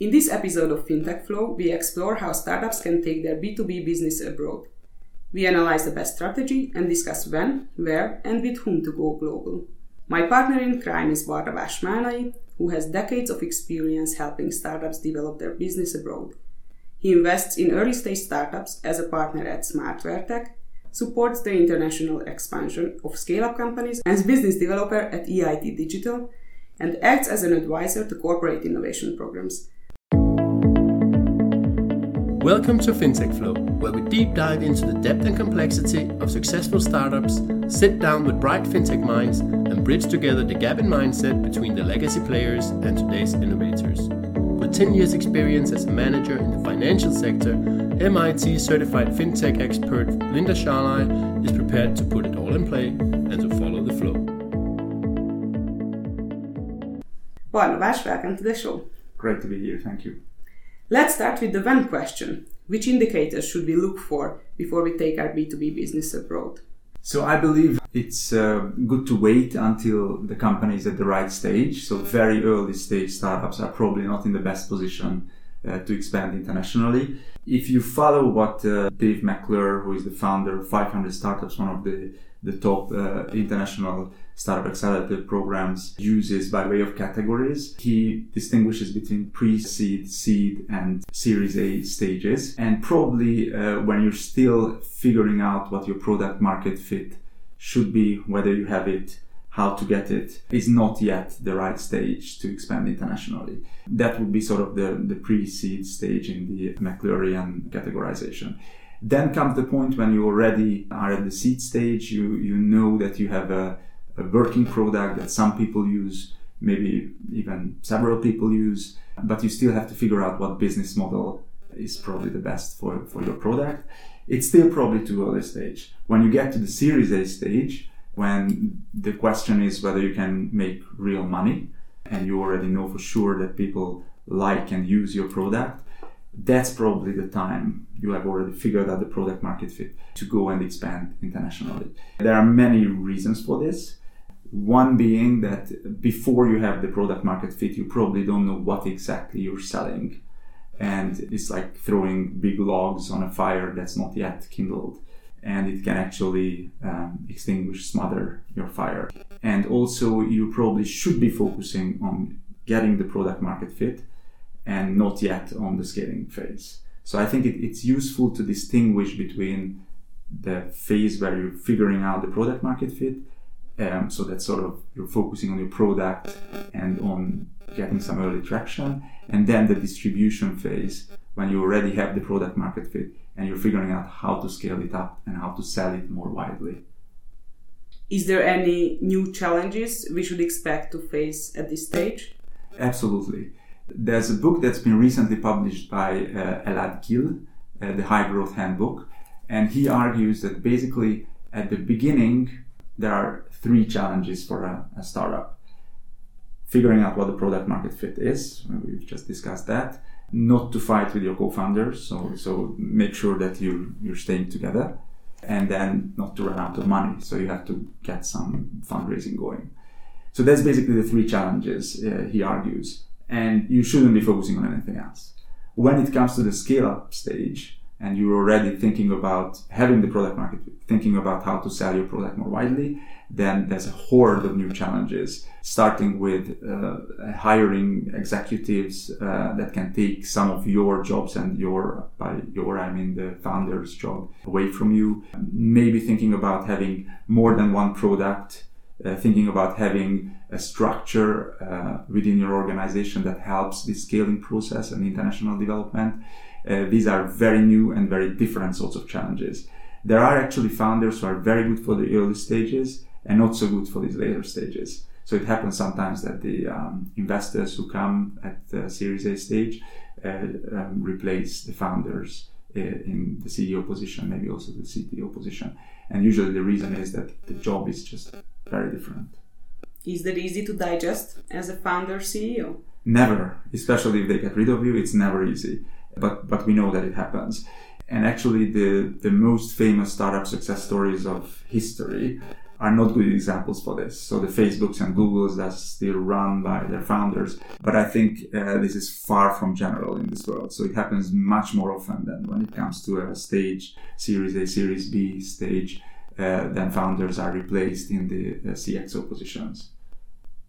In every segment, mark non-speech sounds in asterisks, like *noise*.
In this episode of FinTech Flow, we explore how startups can take their B2B business abroad. We analyze the best strategy and discuss when, where, and with whom to go global. My partner in crime is Barnabás Málnai, who has decades of experience helping startups develop their business abroad. He invests in early stage startups as a partner at SmartwareTech, supports the international expansion of scale up companies, as business developer at EIT Digital, and acts as an advisor to corporate innovation programs. Welcome to FinTech Flow, where we deep dive into the depth and complexity of successful startups, sit down with bright FinTech minds, and bridge together the gap in mindset between the legacy players and today's innovators. With 10 years' experience as a manager in the financial sector, MIT certified FinTech expert Linda Sarlay is prepared to put it all in play and to follow the flow. Barnabás, welcome to the show. Great to be here, thank you. Let's start with the when question. Which indicators should we look for before we take our B2B business abroad? So I believe it's uh, good to wait until the company is at the right stage. So very early stage startups are probably not in the best position uh, to expand internationally. If you follow what uh, Dave McClure, who is the founder of 500 Startups, one of the the top uh, international startup accelerator programs uses by way of categories. He distinguishes between pre-seed, seed, and Series A stages. And probably uh, when you're still figuring out what your product market fit should be, whether you have it, how to get it, is not yet the right stage to expand internationally. That would be sort of the, the pre-seed stage in the McClurean categorization. Then comes the point when you already are at the seed stage, you, you know that you have a, a working product that some people use, maybe even several people use, but you still have to figure out what business model is probably the best for, for your product. It's still probably too early stage. When you get to the Series A stage, when the question is whether you can make real money, and you already know for sure that people like and use your product, that's probably the time you have already figured out the product market fit to go and expand internationally. There are many reasons for this. One being that before you have the product market fit, you probably don't know what exactly you're selling. And it's like throwing big logs on a fire that's not yet kindled. And it can actually um, extinguish, smother your fire. And also, you probably should be focusing on getting the product market fit and not yet on the scaling phase. So I think it, it's useful to distinguish between the phase where you're figuring out the product market fit. Um, so that's sort of you're focusing on your product and on getting some early traction, and then the distribution phase when you already have the product market fit and you're figuring out how to scale it up and how to sell it more widely. Is there any new challenges we should expect to face at this stage? Absolutely. There's a book that's been recently published by uh, Elad Gil, uh, the High Growth Handbook, and he argues that basically at the beginning there are three challenges for a, a startup. Figuring out what the product market fit is, we've just discussed that. Not to fight with your co-founders, so so make sure that you you're staying together, and then not to run out of money. So you have to get some fundraising going. So that's basically the three challenges uh, he argues and you shouldn't be focusing on anything else. When it comes to the scale up stage, and you're already thinking about having the product market, thinking about how to sell your product more widely, then there's a horde of new challenges, starting with uh, hiring executives uh, that can take some of your jobs and your, by your, I mean the founder's job away from you. Maybe thinking about having more than one product uh, thinking about having a structure uh, within your organization that helps the scaling process and international development. Uh, these are very new and very different sorts of challenges. There are actually founders who are very good for the early stages and not so good for these later stages. So it happens sometimes that the um, investors who come at the Series A stage uh, um, replace the founders uh, in the CEO position, maybe also the CTO position. And usually the reason is that the job is just very different. Is that easy to digest as a founder CEO? Never, especially if they get rid of you, it's never easy. But but we know that it happens. And actually the the most famous startup success stories of history are not good examples for this. So the Facebooks and Googles that's still run by their founders. But I think uh, this is far from general in this world. So it happens much more often than when it comes to a stage, Series A, Series B stage, uh, then founders are replaced in the uh, CXO positions,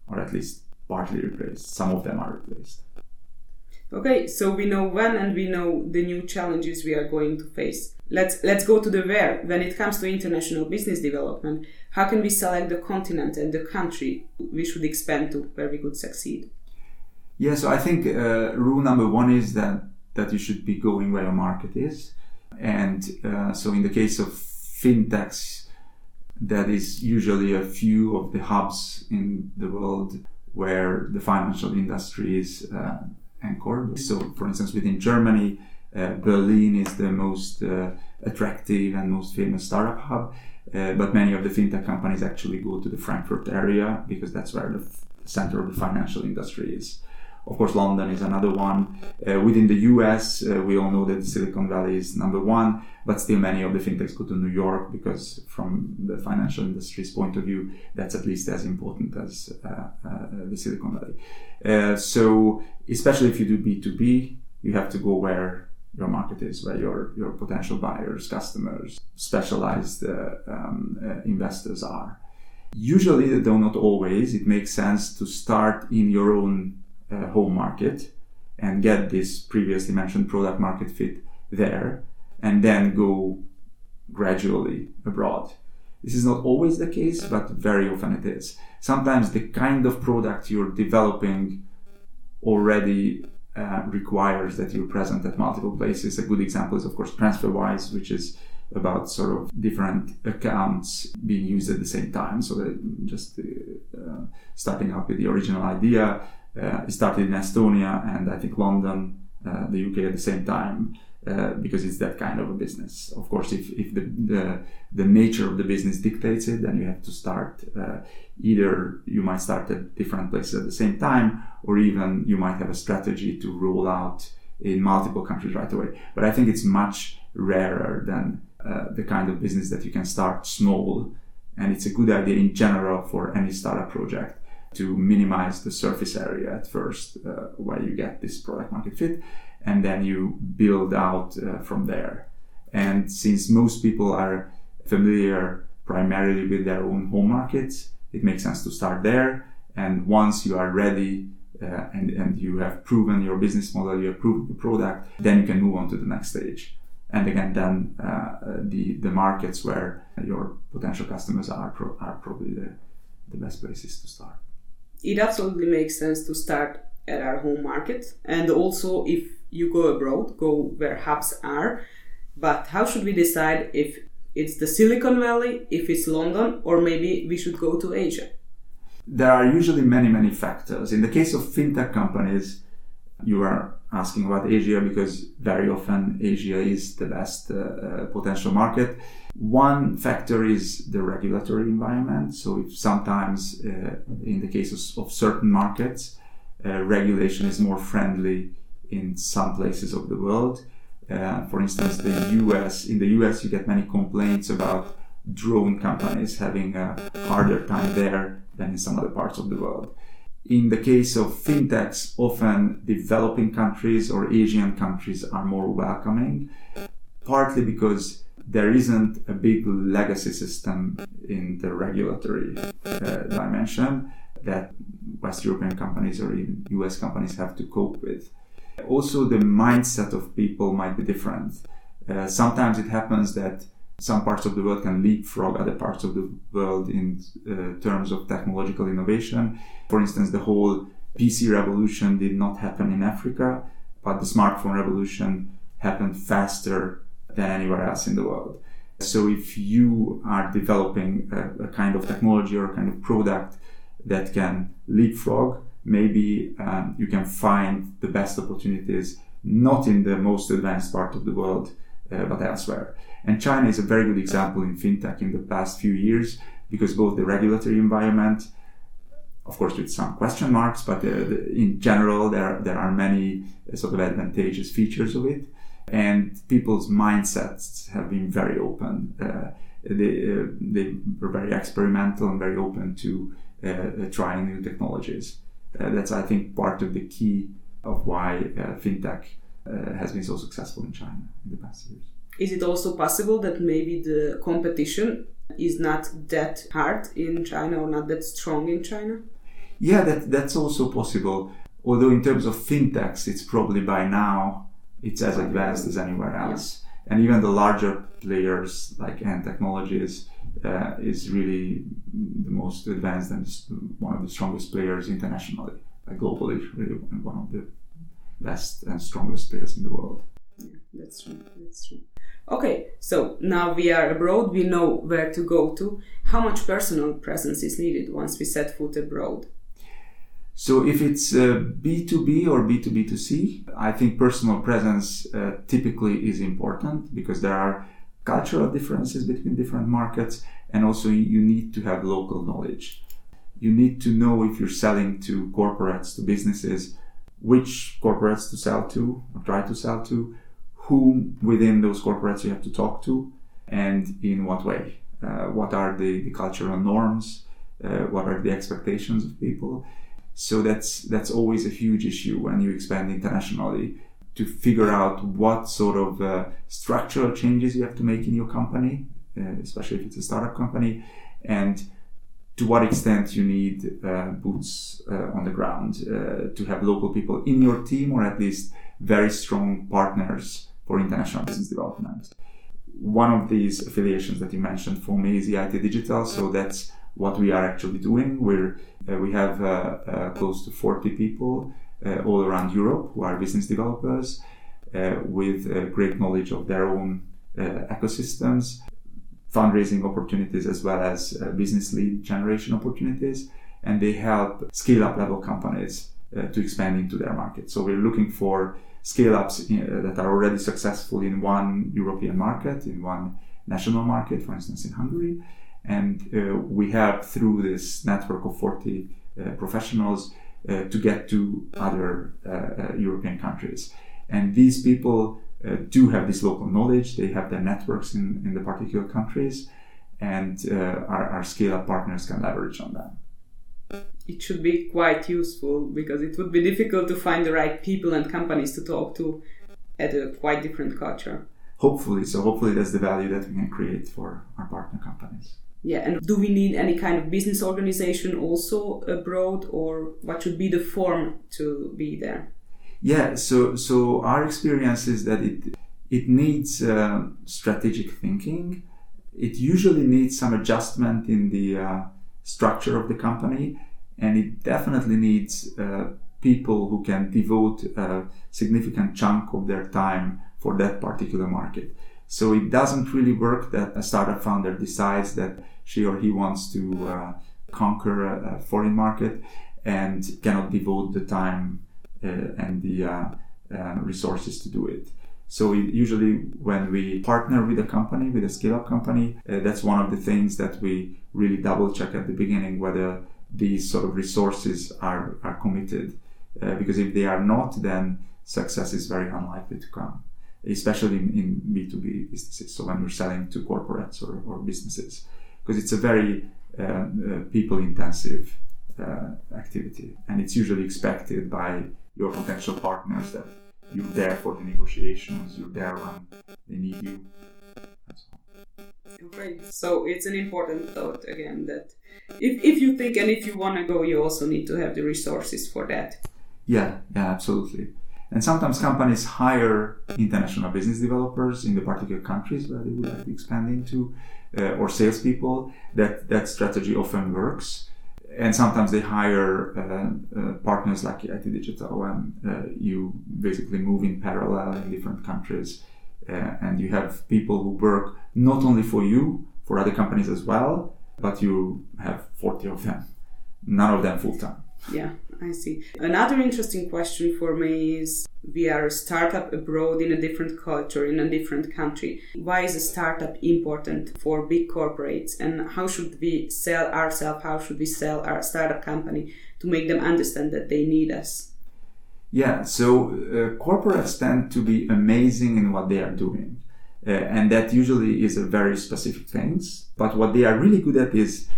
or at least partly replaced. Some of them are replaced. Okay, so we know when and we know the new challenges we are going to face. Let's let's go to the where. When it comes to international business development, how can we select the continent and the country we should expand to where we could succeed? Yeah, so I think uh, rule number one is that that you should be going where your market is, and uh, so in the case of fintechs, that is usually a few of the hubs in the world where the financial industry is uh, anchored. So, for instance, within Germany, Berlin is the most uh, attractive and most famous startup hub. Uh, but many of the fintech companies actually go to the Frankfurt area because that's where the f- center of the financial industry is. Of course, London is another one. Uh, within the US, uh, we all know that Silicon Valley is number one, but still many of the fintechs go to New York because, from the financial industry's point of view, that's at least as important as uh, uh the Silicon Valley. Uh, so, especially if you do B2B, you have to go where your market is, where your, your potential buyers, customers, specialized uh, um, investors are. Usually, though not always, it makes sense to start in your own uh, home market and get this previously mentioned product market fit there and then go gradually abroad. This is not always the case, but very often it is. Sometimes the kind of product you're developing already uh, requires that you're present at multiple places. A good example is, of course, TransferWise, which is about sort of different accounts being used at the same time. So that just uh, starting up with the original idea, uh, it started in Estonia and I think London, uh, the UK at the same time. Uh, because it's that kind of a business. Of course, if, if the, the, the nature of the business dictates it, then you have to start uh, either you might start at different places at the same time, or even you might have a strategy to roll out in multiple countries right away. But I think it's much rarer than uh, the kind of business that you can start small, and it's a good idea in general for any startup project to minimize the surface area at first uh, where you get this product market fit and then you build out uh, from there. And since most people are familiar primarily with their own home markets it makes sense to start there. And once you are ready uh, and, and you have proven your business model you have proven the product then you can move on to the next stage. And again then uh, the the markets where your potential customers are pro- are probably the, the best places to start. It absolutely makes sense to start at our home market and also if you go abroad go where hubs are but how should we decide if it's the silicon valley if it's london or maybe we should go to asia there are usually many many factors in the case of fintech companies you are asking about Asia because very often Asia is the best uh, uh, potential market. One factor is the regulatory environment. So, if sometimes uh, in the cases of certain markets, uh, regulation is more friendly in some places of the world. Uh, for instance, the US, in the US, you get many complaints about drone companies having a harder time there than in some other parts of the world in the case of fintechs, often developing countries or Asian countries are more welcoming, partly because there isn't a big legacy system in the regulatory uh, dimension that West European companies or even US companies have to cope with. Also, the mindset of people might be different. Uh, sometimes it happens that some parts of the world can leapfrog other parts of the world in uh, terms of technological innovation. For instance, the whole PC revolution did not happen in Africa, but the smartphone revolution happened faster than anywhere else in the world. So if you are developing a, a kind of technology or a kind of product that can leapfrog, maybe um, you can find the best opportunities not in the most advanced part of the world, uh, but elsewhere. And China is a very good example in fintech in the past few years because both the regulatory environment, of course, with some question marks, but the, the, in general, there, there are many uh, sort of advantageous features of it. And people's mindsets have been very open. Uh, they, uh, they were very experimental and very open to uh, Uh, uh, trying new technologies. Uh, that's, I think, part of the key of why fintech has been so successful in China in the past years. Is it also possible that maybe the competition is not that hard in China or not that strong in China? Yeah, that, that's also possible. Although in terms of fintechs, it's probably by now it's as advanced as anywhere else. Yeah. And even the larger players like Ant Technologies uh, is really the most advanced and one of the strongest players internationally, uh, globally, really one of the best and strongest players in the world. Yeah, that's true. That's true. Okay, so now we are abroad, we know where to go to. How much personal presence is needed once we set foot abroad? So if it's uh, B2B or B2B2C, I think personal presence uh, typically is important because there are cultural differences between different markets and also you need to have local knowledge. You need to know if you're selling to corporates, to businesses, which corporates to sell to or try to sell to, whom within those corporates you have to talk to, and in what way. Uh, what are the, the cultural norms? Uh, what are the expectations of people? So that's that's always a huge issue when you expand internationally to figure out what sort of uh, structural changes you have to make in your company, uh, especially if it's a startup company, and to what extent you need uh, boots uh, on the ground uh, to have local people in your team or at least very strong partners for international business development. One of these affiliations that you mentioned for me is EIT Digital, so that's what we are actually doing. We're, uh, we have close to 40 people all around Europe who are business developers with great knowledge of their own ecosystems, fundraising opportunities as well as business lead generation opportunities. And they help scale up level companies to expand into their market. So we're looking for scale ups that are already successful in one European market, in one national market, for instance, in Hungary, and uh, we have, through this network of 40 uh, professionals, uh, Uh, to get to other uh, uh, European countries. And these people do have this local knowledge, they have their networks in, in the particular countries, and our, our scale up partners can leverage on that it should be quite useful because it would be difficult to find the right people and companies to talk to at a quite different culture. Hopefully, so hopefully that's the value that we can create for our partner companies. Yeah, and do we need any kind of business organization also abroad, or what should be the form to be there? Yeah, so so our experience is that it it needs uh, strategic thinking. It usually needs some adjustment in the uh, structure of the company, and it definitely needs uh, people who can devote a significant chunk of their time for that particular market. So it doesn't really work that a startup founder decides that she or he wants to uh, conquer a, a, foreign market and cannot devote the time uh, and the uh, uh resources to do it. So it, usually when we partner with a company, with a scale-up company, uh, that's one of the things that we really double check at the beginning whether these sort of resources are, are committed. Uh, because if they are not, then success is very unlikely to come especially in, in B2B businesses. So when we're selling to corporates or, or businesses, because it's a very uh, uh, people intensive uh, activity. And it's usually expected by your potential partners that you're there for the negotiations, you're there when they need you. Great. So it's an important thought again that if, if you think and if you want to go, you also need to have the resources for that. Yeah, yeah, absolutely. And sometimes companies hire international business developers in the particular countries where they would like to expand into, uh, or salespeople. That that strategy often works. And sometimes they hire uh, uh, partners like EIT Digital, and uh, you basically move in parallel in different countries, uh, and you have people who work not only for you, for other companies as well, but you have 40 of them, none of them full time. Yeah, I see. Another interesting question for me is we are a startup abroad in a different culture, in a different country. Why is a startup important for big corporates and how should we sell ourselves? How should we sell our startup company to make them understand that they need us? Yeah, so uh, corporates tend to be amazing in what they are doing. Uh, and that usually is a very specific things. But what they are really good at is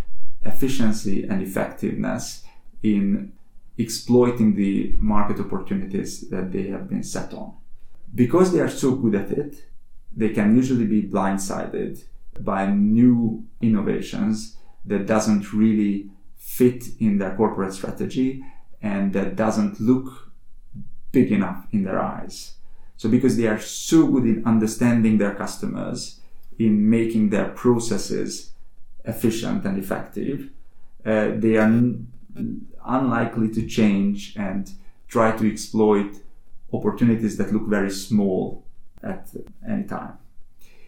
efficiency and effectiveness in exploiting the market opportunities that they have been set on. Because they are so good at it, they can usually be blindsided by new innovations that doesn't really fit in their corporate strategy and that doesn't look big enough in their eyes. So because they are so good in understanding their customers, in making their processes efficient and effective, uh, they are unlikely to change and try to exploit opportunities that look very small at any time.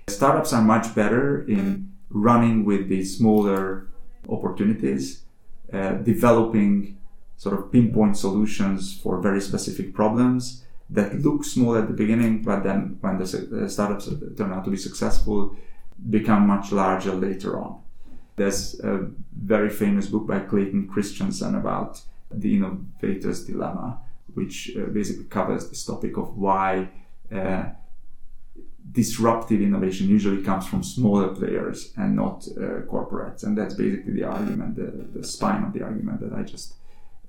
Startups are much better in running with these smaller opportunities, uh, developing sort of pinpoint solutions for very specific problems that look small at the beginning, but then when the startups turn out to be successful, become much larger later on. There's a very famous book by Clayton Christensen about the innovator's dilemma, which uh, basically covers this topic of why uh, disruptive innovation usually comes from smaller players and not uh, corporates. And that's basically the argument, the, the spine of the argument that I just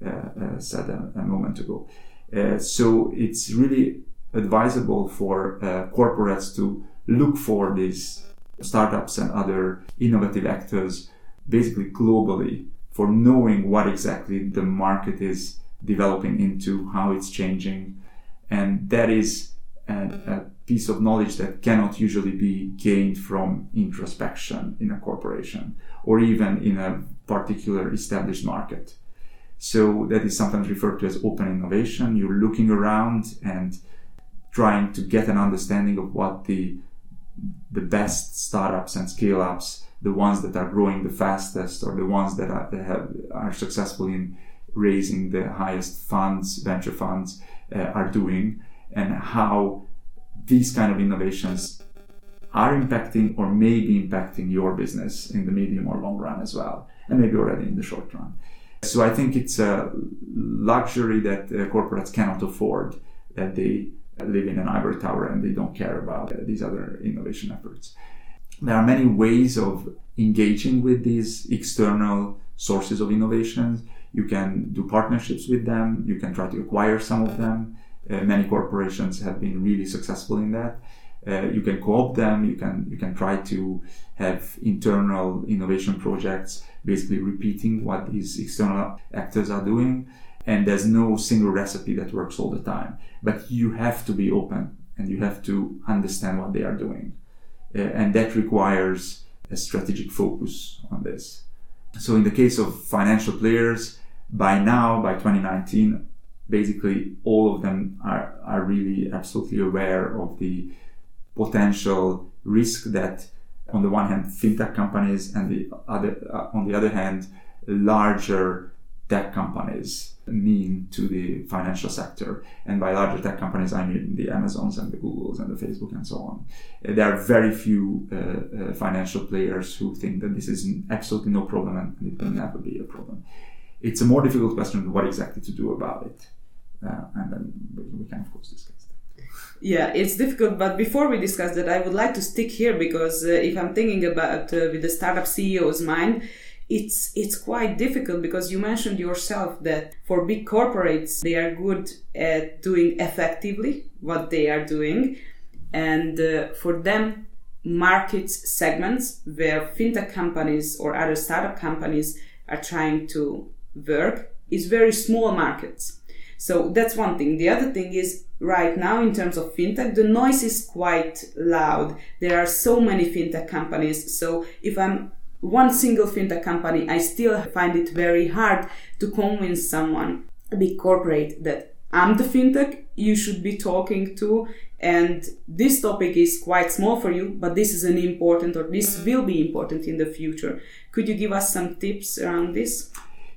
uh, uh, said a, a, moment ago. Uh, so it's really advisable for corporates to look for these startups and other innovative actors basically globally for knowing what exactly the market is developing into, how it's changing. And that is a, a, piece of knowledge that cannot usually be gained from introspection in a corporation or even in a particular established market. So that is sometimes referred to as open innovation. You're looking around and trying to get an understanding of what the the best startups and scale ups, the ones that are growing the fastest or the ones that are, that have, are successful in raising the highest funds, venture funds, uh, are doing, and how these kind of innovations are impacting or may be impacting your business in the medium or long run as well, and maybe already in the short run. So I think it's a luxury that uh, corporates cannot afford that they live in an ivory tower and they don't care about uh, these other innovation efforts. There are many ways of engaging with these external sources of innovations. You can do partnerships with them. You can try to acquire some of them. Uh, many corporations have been really successful in that. Uh, you can co-opt them. You can you can try to have internal innovation projects, basically repeating what these external actors are doing. And there's no single recipe that works all the time. But you have to be open and you have to understand what they are doing, uh, and that requires a strategic focus on this. So in the case of financial players, by now, by 2019, basically all of them are, are really absolutely aware of the potential risk that on the one hand fintech companies and the other uh, on the other hand larger tech companies mean to the financial sector and by larger tech companies i mean the amazons and the googles and the facebook and so on there are very few uh, uh, financial players who think that this is absolutely no problem and it will never be a problem it's a more difficult question what exactly to do about it uh, and then we can of course discuss that. yeah, it's difficult. But before we discuss that, I would like to stick here because uh, if I'm thinking about uh, with the startup CEO's mind, it's it's quite difficult because you mentioned yourself that for big corporates they are good at doing effectively what they are doing, and uh, for them markets segments where fintech companies or other startup companies are trying to work is very small markets so that's one thing. The other thing is right now in terms of fintech, the noise is quite loud. There are so many fintech companies. So if I'm one single fintech company, I still find it very hard to convince someone, a big corporate, that I'm the fintech you should be talking to. And this topic is quite small for you, but this is an important or this will be important in the future. Could you give us some tips around this?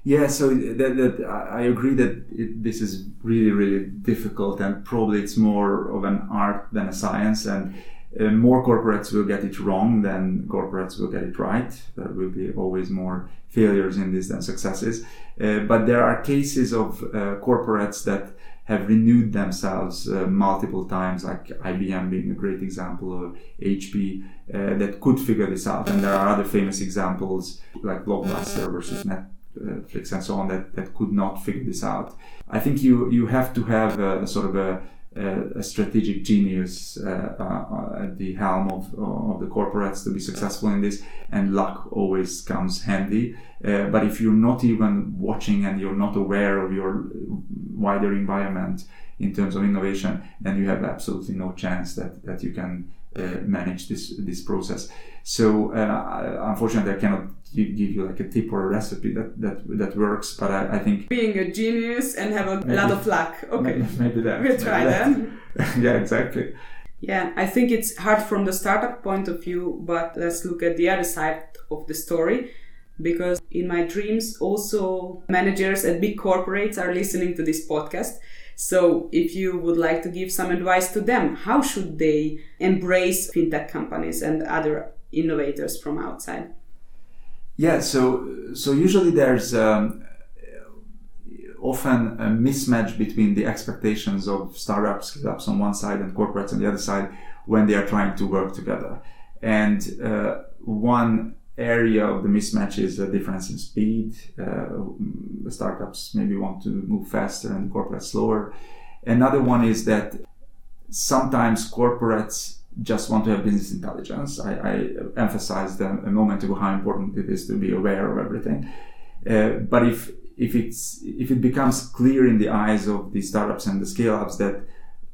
Yeah, so that, that I agree that it, this is really, really difficult, and probably it's more of an art than a science. And uh, more corporates will get it wrong than corporates will get it right. There will be always more failures in this than successes. Uh, but there are cases of uh, corporates that have renewed themselves uh, multiple times, like IBM being a great example, or HP, uh, that could figure this out. And there are other famous examples like Blockbuster versus Netflix and so on that, that could not figure this out. I think you, you have to have a, sort of a, a strategic genius uh, uh, at the helm of, of the corporates to be successful in this, and luck always comes handy. Uh, but if you're not even watching and you're not aware of your wider environment in terms of innovation, then you have absolutely no chance that, that you can manage this this process. So uh, unfortunately, I cannot give, give, you like a tip or a recipe that that, that works. But I, I think being a genius and have a maybe, lot of luck. Okay, maybe, maybe that. We'll try that. that. *laughs* yeah, exactly. Yeah, I think it's hard from the startup point of view, but let's look at the other side of the story because in my dreams also managers at big corporates are listening to this podcast so if you would like to give some advice to them how should they embrace fintech companies and other innovators from outside? Yeah so so usually there's um, often a mismatch between the expectations of startups scale-ups on one side and corporates on the other side when they are trying to work together. And uh, one area of the mismatch is a difference in speed. Uh, the startups maybe want to move faster and corporates slower. Another one is that sometimes corporates just want to have business intelligence. I, I emphasized a moment ago how important it is to be aware of everything. Uh, but if if it's if it becomes clear in the eyes of the startups and the scale ups that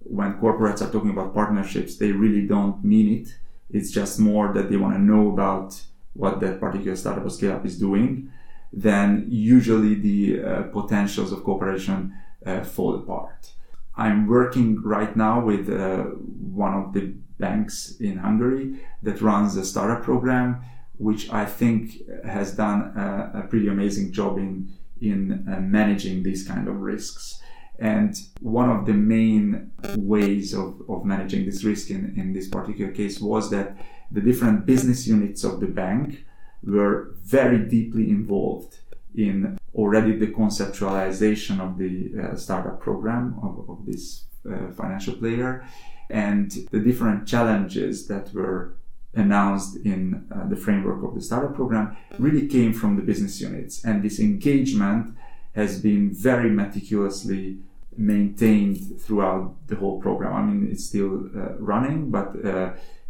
when corporates are talking about partnerships, they really don't mean it. It's just more that they want to know about what that particular startup or scale up is doing, then usually the uh, potentials of cooperation uh, fall apart. I'm working right now with uh, one of the banks in Hungary that runs a startup program, which I think has done a, a pretty amazing job in in uh, managing these kind of risks. And one of the main ways of, of managing this risk in, in this particular case was that the different business units of the bank were very deeply involved in already the conceptualization of the uh, startup program of, of this uh, financial player and the different challenges that were announced in uh, the framework of the startup program really came from the business units. And this engagement has been very meticulously maintained throughout the whole program. I mean it's still uh, running but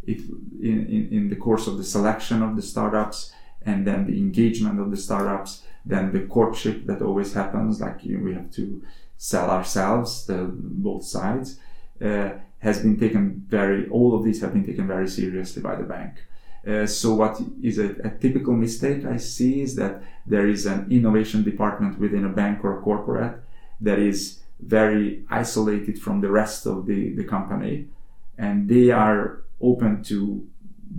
it, in, in, in the course of the selection of the startups and then the engagement of the startups, then the courtship that always happens, like you know, we have to sell ourselves, the, both sides, uh, has been taken very, all of these have been taken very seriously by the bank. Uh, so what is a, a, typical mistake I see is that there is an innovation department within a bank or a corporate that is very isolated from the rest of the, the company and they are open to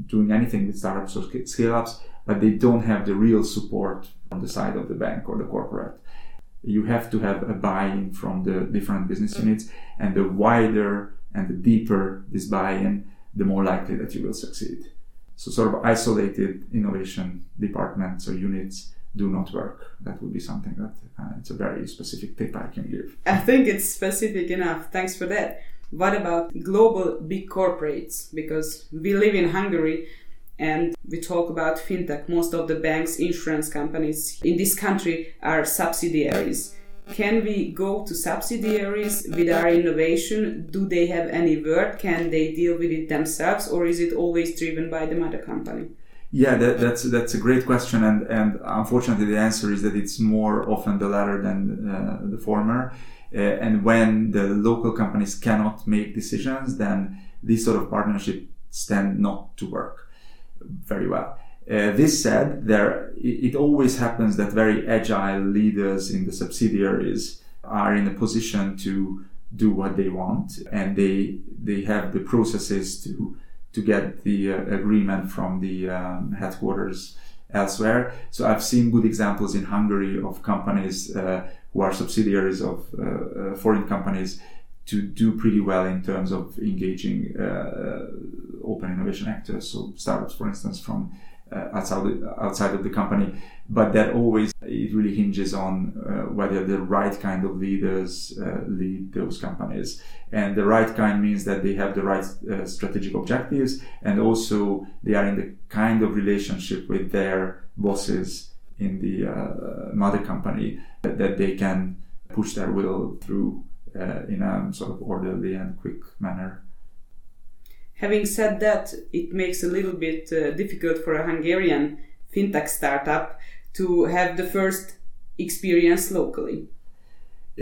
doing anything with startups or scale ups, but they don't have the real support on the side of the bank or the corporate. You have to have a buy in from the different business units, and the wider and the deeper this buy in, the more likely that you will succeed. So, sort of isolated innovation departments or units do not work. That would be something that uh, it's a very specific tip I can give. I think it's specific enough. Thanks for that. What about global big corporates? Because we live in Hungary and we talk about fintech. Most of the banks, insurance companies in this country are subsidiaries. Can we go to subsidiaries with our innovation? Do they have any word? Can they deal with it themselves, or is it always driven by the mother company? Yeah, that, that's that's a great question, and and unfortunately, the answer is that it's more often the latter than uh, the former. Uh, and when the local companies cannot make decisions, then these sort of partnerships tend not to work very well. Uh, this said, there it, always happens that very agile leaders in the subsidiaries are in a position to do what they want, and they they have the processes to to get the uh, agreement from the um, headquarters elsewhere. So I've seen good examples in Hungary of companies uh, who are subsidiaries of uh, uh, foreign companies to do pretty well in terms of engaging uh, open innovation actors. So startups, for instance, from uh, outside outside of the company. But that always it really hinges on uh, whether the right kind of leaders uh, lead those companies, and the right kind means that they have the right uh, strategic objectives, and also they are in the kind of relationship with their bosses in the uh, mother company that, that, they can push their will through uh, in a sort of orderly and quick manner. Having said that, it makes a little bit uh, difficult for a Hungarian fintech startup to have the first experience locally.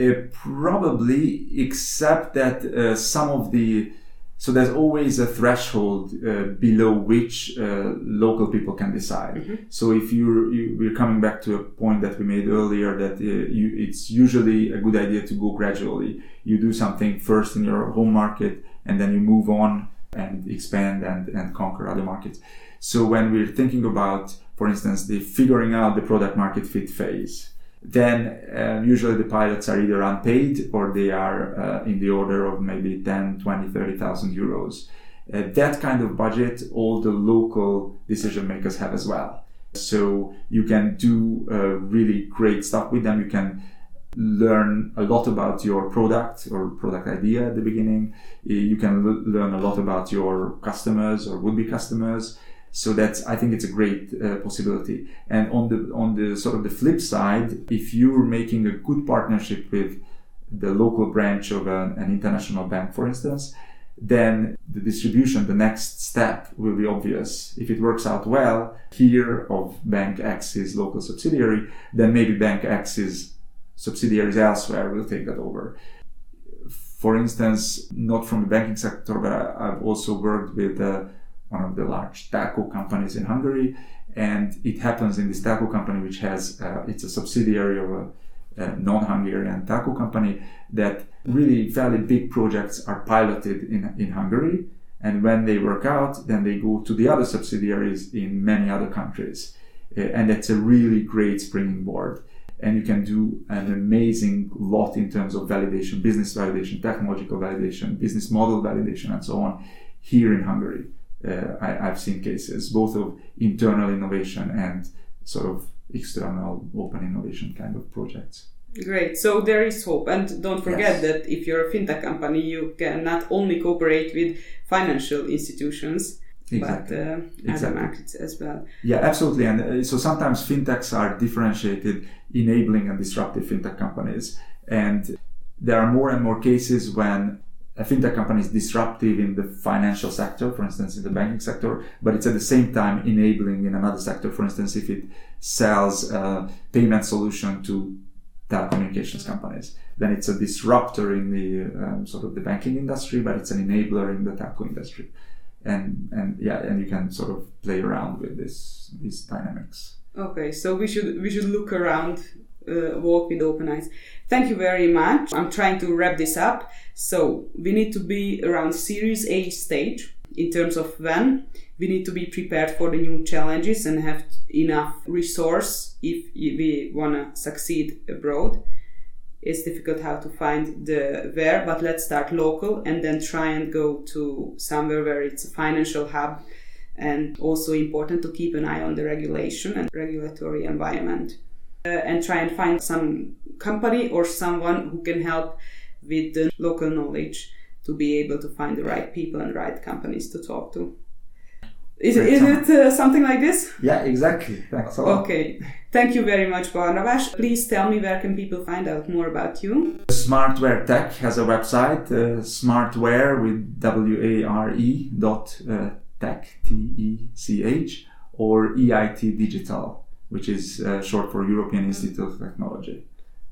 Uh, probably, except that uh, some of the so there's always a threshold uh, below which uh, local people can decide. Mm-hmm. So if you're, you, we're coming back to a point that we made earlier that uh, you, it's usually a good idea to go gradually. You do something first in your home market and then you move on and expand and, and conquer other markets. So when we're thinking about, for instance, the figuring out the product market fit phase, then uh, usually the pilots are either unpaid or they are uh, in the order of maybe 10, 20, 30,000 euros. Uh, that kind of budget, all the local decision makers have as well. So you can do uh, really great stuff with them. You can learn a lot about your product or product idea at the beginning. You can l- learn a lot about your customers or would be customers. So that's, I think it's a great uh, possibility. And on the, on the sort of the flip side, if you're making a good partnership with the local branch of an, an international bank, for instance, then the distribution, the next step will be obvious. If it works out well here of Bank X's local subsidiary, then maybe Bank X's subsidiaries elsewhere will take that over. For instance, not from the banking sector, but I've also worked with uh, one of the large telco companies in Hungary, and it happens in this telco company, which has uh, it's a subsidiary of a, a non-Hungarian telco company, that really fairly big projects are piloted in in Hungary, and when they work out, then they go to the other subsidiaries in many other countries, uh, and that's a really great springing board. And you can do an amazing lot in terms of validation, business validation, technological validation, business model validation, and so on here in Hungary. Uh, I, have seen cases both of internal innovation and sort of external open innovation kind of projects. Great. So there is hope. And don't forget yes. that if you're a fintech company, you can not only cooperate with financial institutions, exactly. but uh, exactly. other markets as well. Yeah, absolutely. And uh, so sometimes fintechs are differentiated, enabling and disruptive fintech companies. And there are more and more cases when a fintech company is disruptive in the financial sector, for instance, in the banking sector, but it's at the same time enabling in another sector. For instance, if it sells a payment solution to telecommunications companies, then it's a disruptor in the um, sort of the banking industry, but it's an enabler in the telco industry. And and yeah and you can sort of play around with this these dynamics. Okay so we should we should look around uh, walk with open eyes thank you very much. I'm trying to wrap this up. So we need to be around series a stage in terms of when. We need to be prepared for the new challenges and have enough resource if we want to succeed abroad. It's difficult how to find the where, but let's start local and then try and go to somewhere where it's a financial hub and also important to keep an eye on the regulation and regulatory environment uh, and try and find some company or someone who can help with the local knowledge to be able to find the right people and right companies to talk to. Is, is it uh, something like this? Yeah, exactly. Thanks a lot. Okay. Thank you very much, Barnabas. Please tell me where can people find out more about you? Smartware Tech has a website, uh, smartware with W-A-R-E dot uh, tech, T-E-C-H, or EIT Digital, which is uh, short for European Institute of Technology.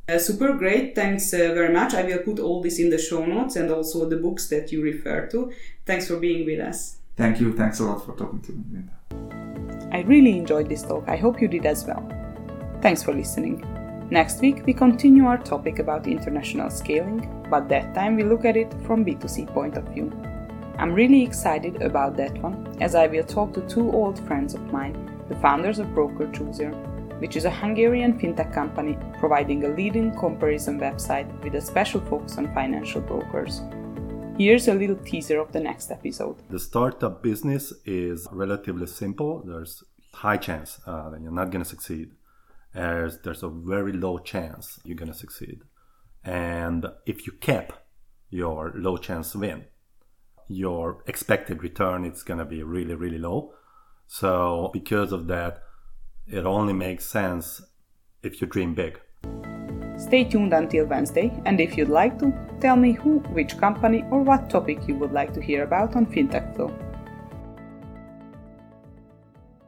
Uh, super great. Thanks uh, very much. I will put all this in the show notes and also the books that you refer to. Thanks for being with us. Thank you. Thanks a lot for talking to me, Linda. I really enjoyed this talk. I hope you did as well. Thanks for listening. Next week, we continue our topic about international scaling, but that time we look at it from B2C point of view. I'm really excited about that one, as I will talk to two old friends of mine, the founders of Broker Chooser, which is a Hungarian fintech company providing a leading comparison website with a special focus on financial brokers. Here's a little teaser of the next episode. The startup business is relatively simple. There's high chance uh, that you're not going to succeed. There's, there's a very low chance you're going to succeed. And if you cap your low chance win, your expected return is going to be really, really low. So, because of that, it only makes sense if you dream big. Stay tuned until Wednesday, and if you'd like to, tell me who, which company, or what topic you would like to hear about on FinTech Flow.